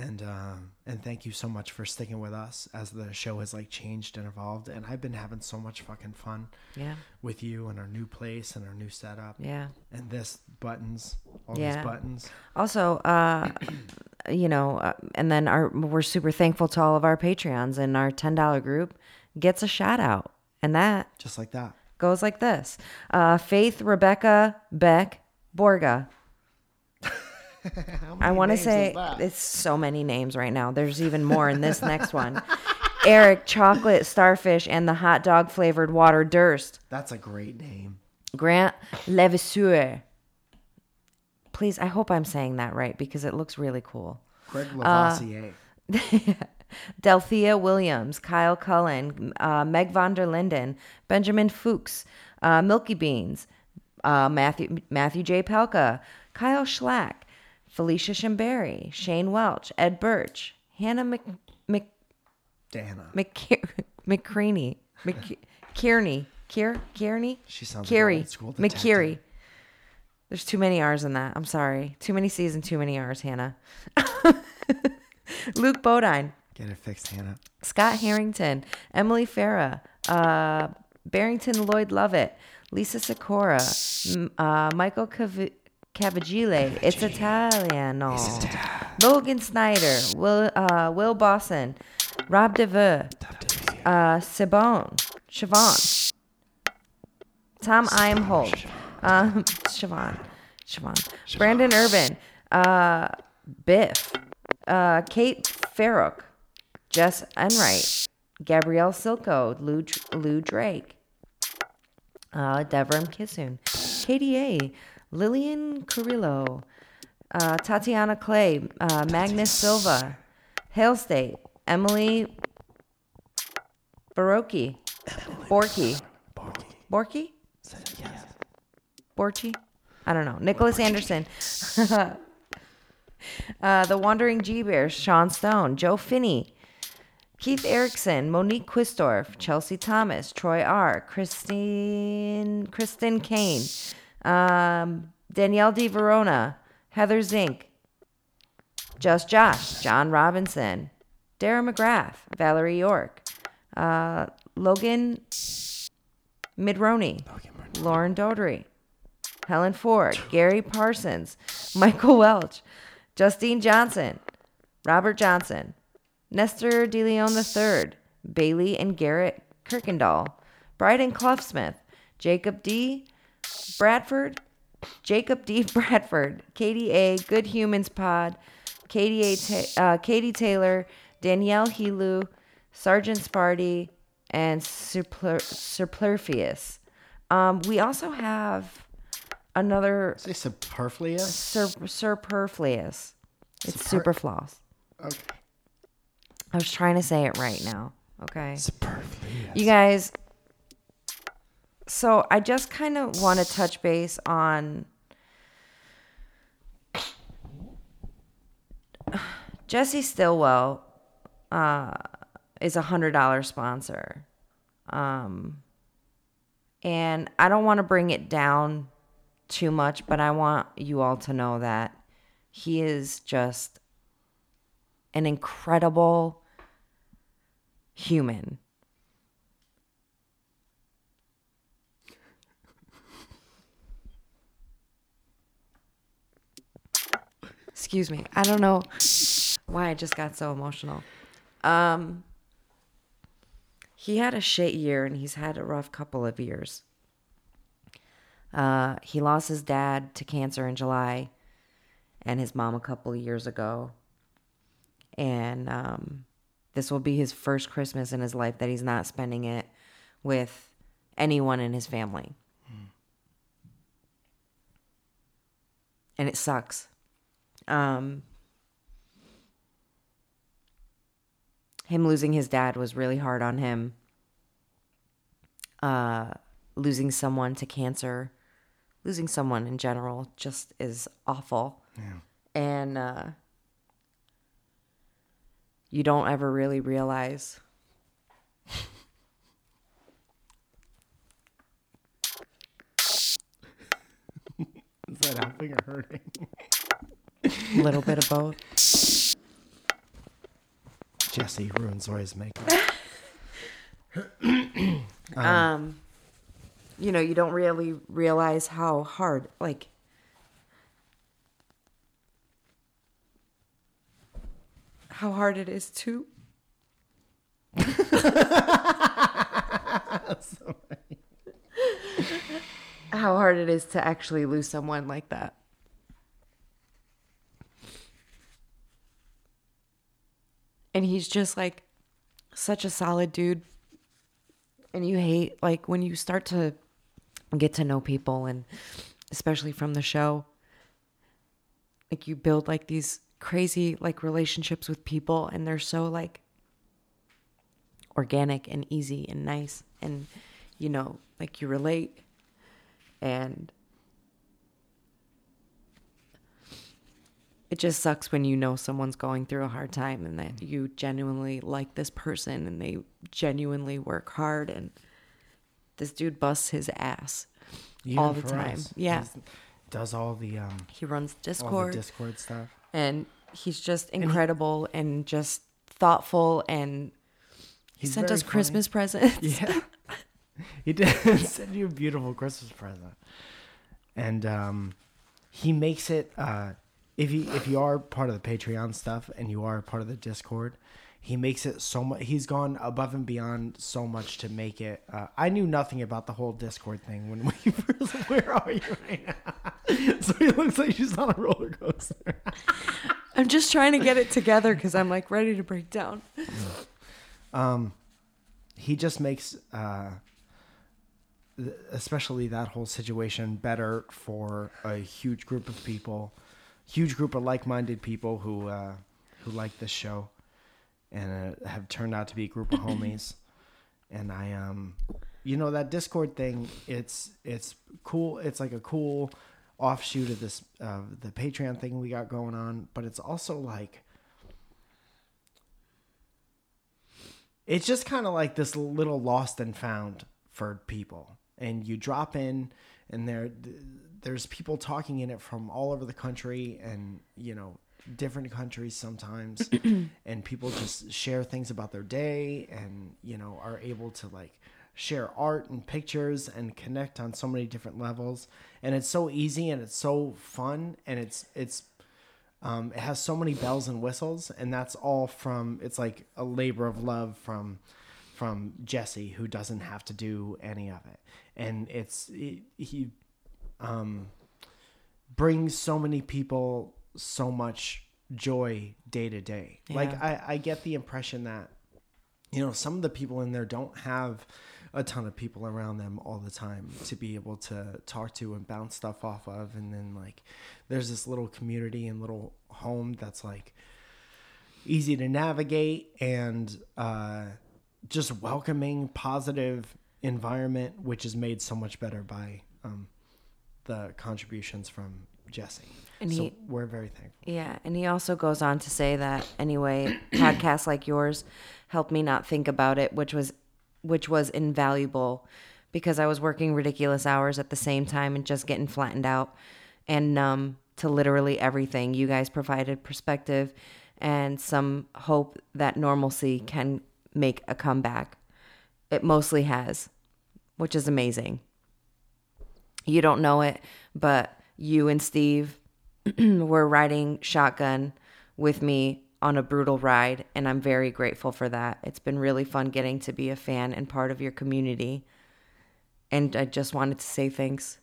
And um, and thank you so much for sticking with us as the show has like changed and evolved. And I've been having so much fucking fun Yeah. with you and our new place and our new setup Yeah. and this buttons, all Yeah. these buttons. Also, uh, you know, uh, and then our we're super thankful to all of our Patreons and our ten dollar group gets a shout out, and that Just like that. goes like this: uh, Faith Rebecca Beck Borga. I want to say it's so many names right now. There's even more in this next one. Eric Chocolate Starfish and the hot dog flavored water Durst. That's a great name. Grant Levasseur. Please, I hope I'm saying that right because it looks really cool. Greg Uh, Lavoisier. Delphia Williams, Kyle Cullen, uh, Meg von der Linden, Benjamin Fuchs, uh, Milky Beans, uh, Matthew Matthew J. Pelka, Kyle Schlack, Felicia Shimberry, Shane Welch, Ed Birch, Hannah Mc, Mc, Dana. McKier, McCraney, McKierney, Kier, Kearney, She sounds like Carey, old school detective. McKeary. There's too many R's in that. I'm sorry. Too many C's and too many R's, Hannah. Luke Bodine, Get it fixed, Hannah. Scott Harrington, Emily Farah, uh, Barrington Lloyd Lovett, Lisa Sikora, uh, Michael Cav- Cavagile, It's Italiano, Logan Snyder, Will uh, Will Bosson, Rob DeVeux, uh, Sibone, Siobhan, Tom Imholt, um, Siobhan, Siobhan, Brandon Urban, uh, Biff, uh, Kate Farrock, Jess Enright, Gabrielle Silko, Lou, Lou Drake, uh, Devram Kissoon, KDA, Lillian Carrillo, uh, Tatiana Clay, uh, Magnus Silva, Hale State, Emily Baroki, Borky, Borky, Borchi, I don't know. Nicholas Anderson, uh, the Wandering G Bears, Sean Stone, Joe Finney, Keith Erickson, Monique Quistorf, Chelsea Thomas, Troy R, Christine, Kristen Kane, um, Danielle D. Verona, Heather Zink, Just Josh, John Robinson, Dara McGrath, Valerie York, uh, Logan Midroney, Lauren Dodry, Helen Ford, Gary Parsons, Michael Welch, Justine Johnson, Robert Johnson, Nestor DeLeon III, Bailey and Garrett Kirkendall, Bryden Cloughsmith, Jacob D. Bradford, Jacob D. Bradford, Katie A. Good Humans Pod, Katie, A. Ta- uh, Katie Taylor, Danielle Helu, Sergeant Sparty, and Superfluous. Superfluous. Um, we also have another Say superfluous. sur- superfluous. It's Super- superfloss. Okay. I was trying to say it right now. Okay. Superfluous. You guys, so I just kind of want to touch base on Jesse Stillwell uh, is a hundred dollar sponsor, um, and I don't want to bring it down too much, but I want you all to know that he is just an incredible human. Excuse me. I don't know why I just got so emotional. Um he had a shit year and he's had a rough couple of years. Uh he lost his dad to cancer in July and his mom a couple of years ago. And um this will be his first Christmas in his life that he's not spending it with anyone in his family. And it sucks. Um, him losing his dad was really hard on him. Uh, losing someone to cancer, losing someone in general just is awful. Yeah. And uh, you don't ever really realize Is that helping or hurting? A little bit of both. Jesse ruins Roy's makeup. um you know you don't really realize how hard like how hard it is to how hard it is to actually lose someone like that and he's just like such a solid dude. And you hate like when you start to get to know people and especially from the show like you build like these crazy like relationships with people and they're so like organic and easy and nice. And you know like you relate and it just sucks when you know someone's going through a hard time and that you genuinely like this person and they genuinely work hard and this dude busts his ass all the time. us. Yeah. He's- does all the um He runs Discord Discord stuff. and he's just incredible and, just thoughtful and he sent us funny. Christmas presents. Yeah. he did send you a beautiful Christmas present. And um he makes it uh if you if you are part of the Patreon stuff and you are part of the Discord, he makes it so much. He's gone above and beyond so much to make it. Uh, I knew nothing about the whole Discord thing when we first. Where are you right now? so he looks like she's on a roller coaster. I'm just trying to get it together because I'm like ready to break down. Um, he just makes, uh, th- especially that whole situation, better for a huge group of people, huge group of like-minded people who uh, who like this show, and uh, have turned out to be a group of homies. And I, um, you know, that Discord thing, it's it's cool. It's like a cool offshoot of this uh, the Patreon thing we got going on, but it's also like it's just kind of like this little lost and found for people and you drop in and there there's people talking in it from all over the country and you know different countries sometimes. And people just share things about their day and you know are able to like share art and pictures and connect on so many different levels. And it's so easy and it's so fun and it's it's um, it has so many bells and whistles, and that's all from. It's like a labor of love from from Jesse, who doesn't have to do any of it, and it's it, he um, brings so many people so much joy day to day. Like I, I get the impression that you know some of the people in there don't have a ton of people around them all the time to be able to talk to and bounce stuff off of and then like there's this little community and little home that's like easy to navigate and uh, just welcoming positive environment which is made so much better by um, the contributions from jesse And so he- we're very thankful Yeah, and he also goes on to say that anyway, podcasts like yours helped me not think about it, which was which was invaluable because I was working ridiculous hours at the same time and just getting flattened out and numb to literally everything. You guys provided perspective and some hope that normalcy can make a comeback. It mostly has, which is amazing. You don't know it, but you and Steve were riding shotgun with me on a brutal ride, and I'm very grateful for that. It's been really fun getting to be a fan and part of your community. And I just wanted to say thanks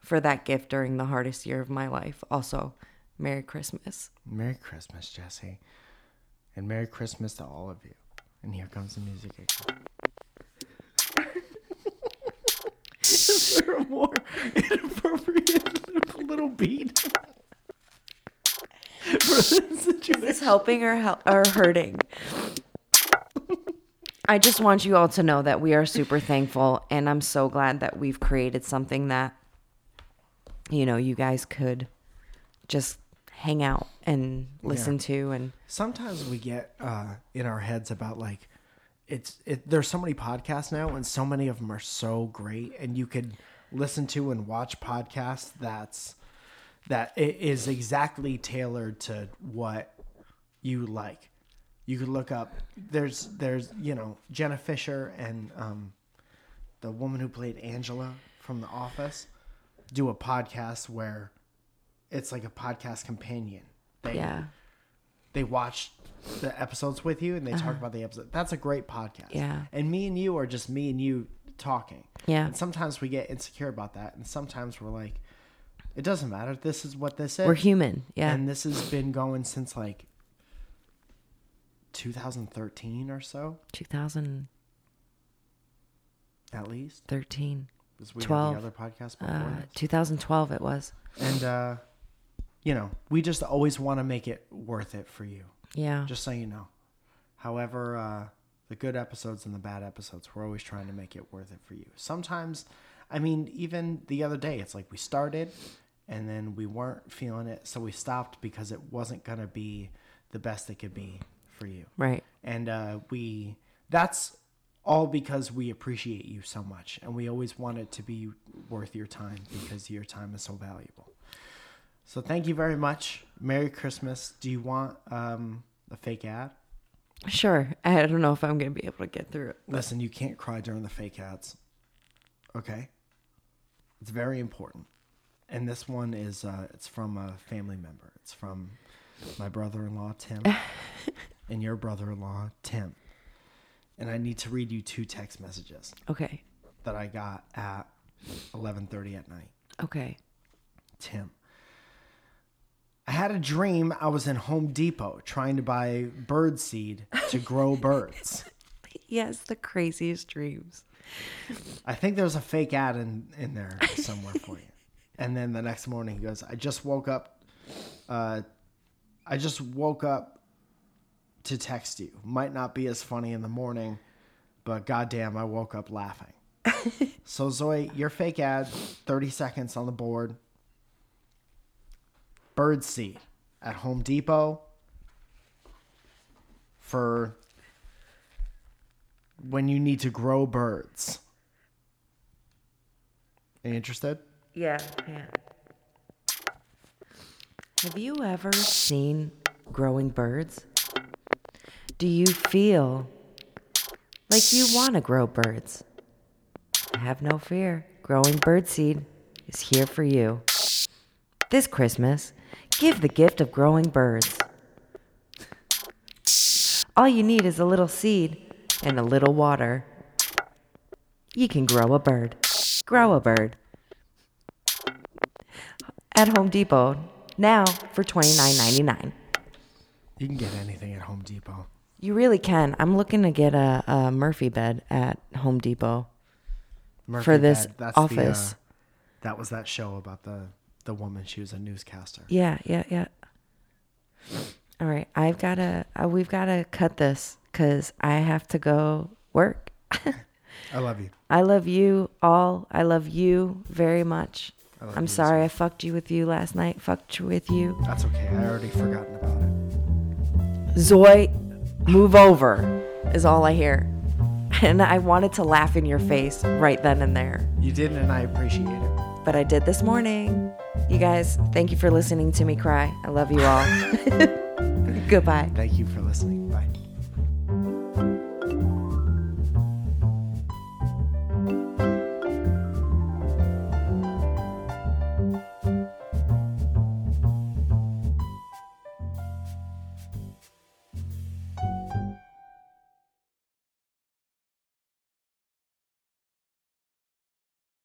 for that gift during the hardest year of my life. Also, Merry Christmas. merry christmas jesse and merry christmas to all of you and here comes the music again Is there a more inappropriate little beat for this situation? Is helping or hel- or hurting? I just want you all to know that we are super thankful, and I'm so glad that we've created something that, you know, you guys could just hang out and listen to, and Sometimes we get uh, in our heads about like it's it. There's so many podcasts now, and so many of them are so great, and you could listen to and watch podcasts that's that it is exactly tailored to what you like. You could look up. There's there's you know Jenna Fischer and um, the woman who played Angela from The Office do a podcast where it's like a podcast companion. They, yeah, they watch the episodes with you and they talk about the episode. That's a great podcast. Uh-huh. Yeah. And me and you are just me and you talking. Yeah. And sometimes we get insecure about that. And sometimes we're like, it doesn't matter. This is what this is. we're human. Yeah, And this has been going since like 2013 or so, 2013, at least. 12, Because we had 12, the other podcast before uh, 2012 it was. And, uh, you know, we just always want to make it worth it for you. Yeah, just so you know. However, uh, the good episodes and the bad episodes, we're always trying to make it worth it for you. Sometimes, I mean, even the other day, it's like we started and then we weren't feeling it, so we stopped because it wasn't going to be the best it could be for you. right. And uh, we, that's all because we appreciate you so much and we always want it to be worth your time because your time is so valuable. So thank you very much. Merry Christmas. Do you want um, a fake ad? Sure. I don't know if I'm gonna be able to get through it. Listen, you can't cry during the fake ads. Okay? It's very important. And this one is uh, it's from a family member. It's from my brother-in-law Tim, and your brother-in-law Tim, and I need to read you two text messages Okay. that I got at 11:30 at night. Okay. Tim. I had a dream I was in Home Depot trying to buy bird seed to grow birds. Yes, the craziest dreams. I think there's a fake ad in, in there somewhere for you. And then the next morning he goes, I just woke up uh, I just woke up to text you. Might not be as funny in the morning, but goddamn, I woke up laughing. so Zoe, your fake ad, 30 seconds on the board. Bird seed at Home Depot for when you need to grow birds. Are you interested? Yeah, yeah. Have you ever seen growing birds? Do you feel like you want to grow birds? Have no fear. Growing birdseed is here for you. This Christmas, give the gift of growing birds. All you need is a little seed and a little water. You can grow a bird. Grow a bird at Home Depot now for $29.99. You can get anything at Home Depot. You really can. I'm looking to get a, a Murphy bed at Home Depot. Murphy For this Bed, office. The, uh, that was that show about the the woman. She was a newscaster. Yeah, yeah, yeah. All right, I've got to. Uh, we've got to cut this because I have to go work. I love you. I love you all. I love you very much. I you sorry. I fucked you with you last night. Fucked you with you. That's okay. I already forgotten about it. Zoe, move over, is all I hear. And I wanted to laugh in your face right then and there. You didn't, and I appreciate it. But I did this morning. You guys, thank you for listening to me cry. I love you all. Goodbye. Thank you for listening.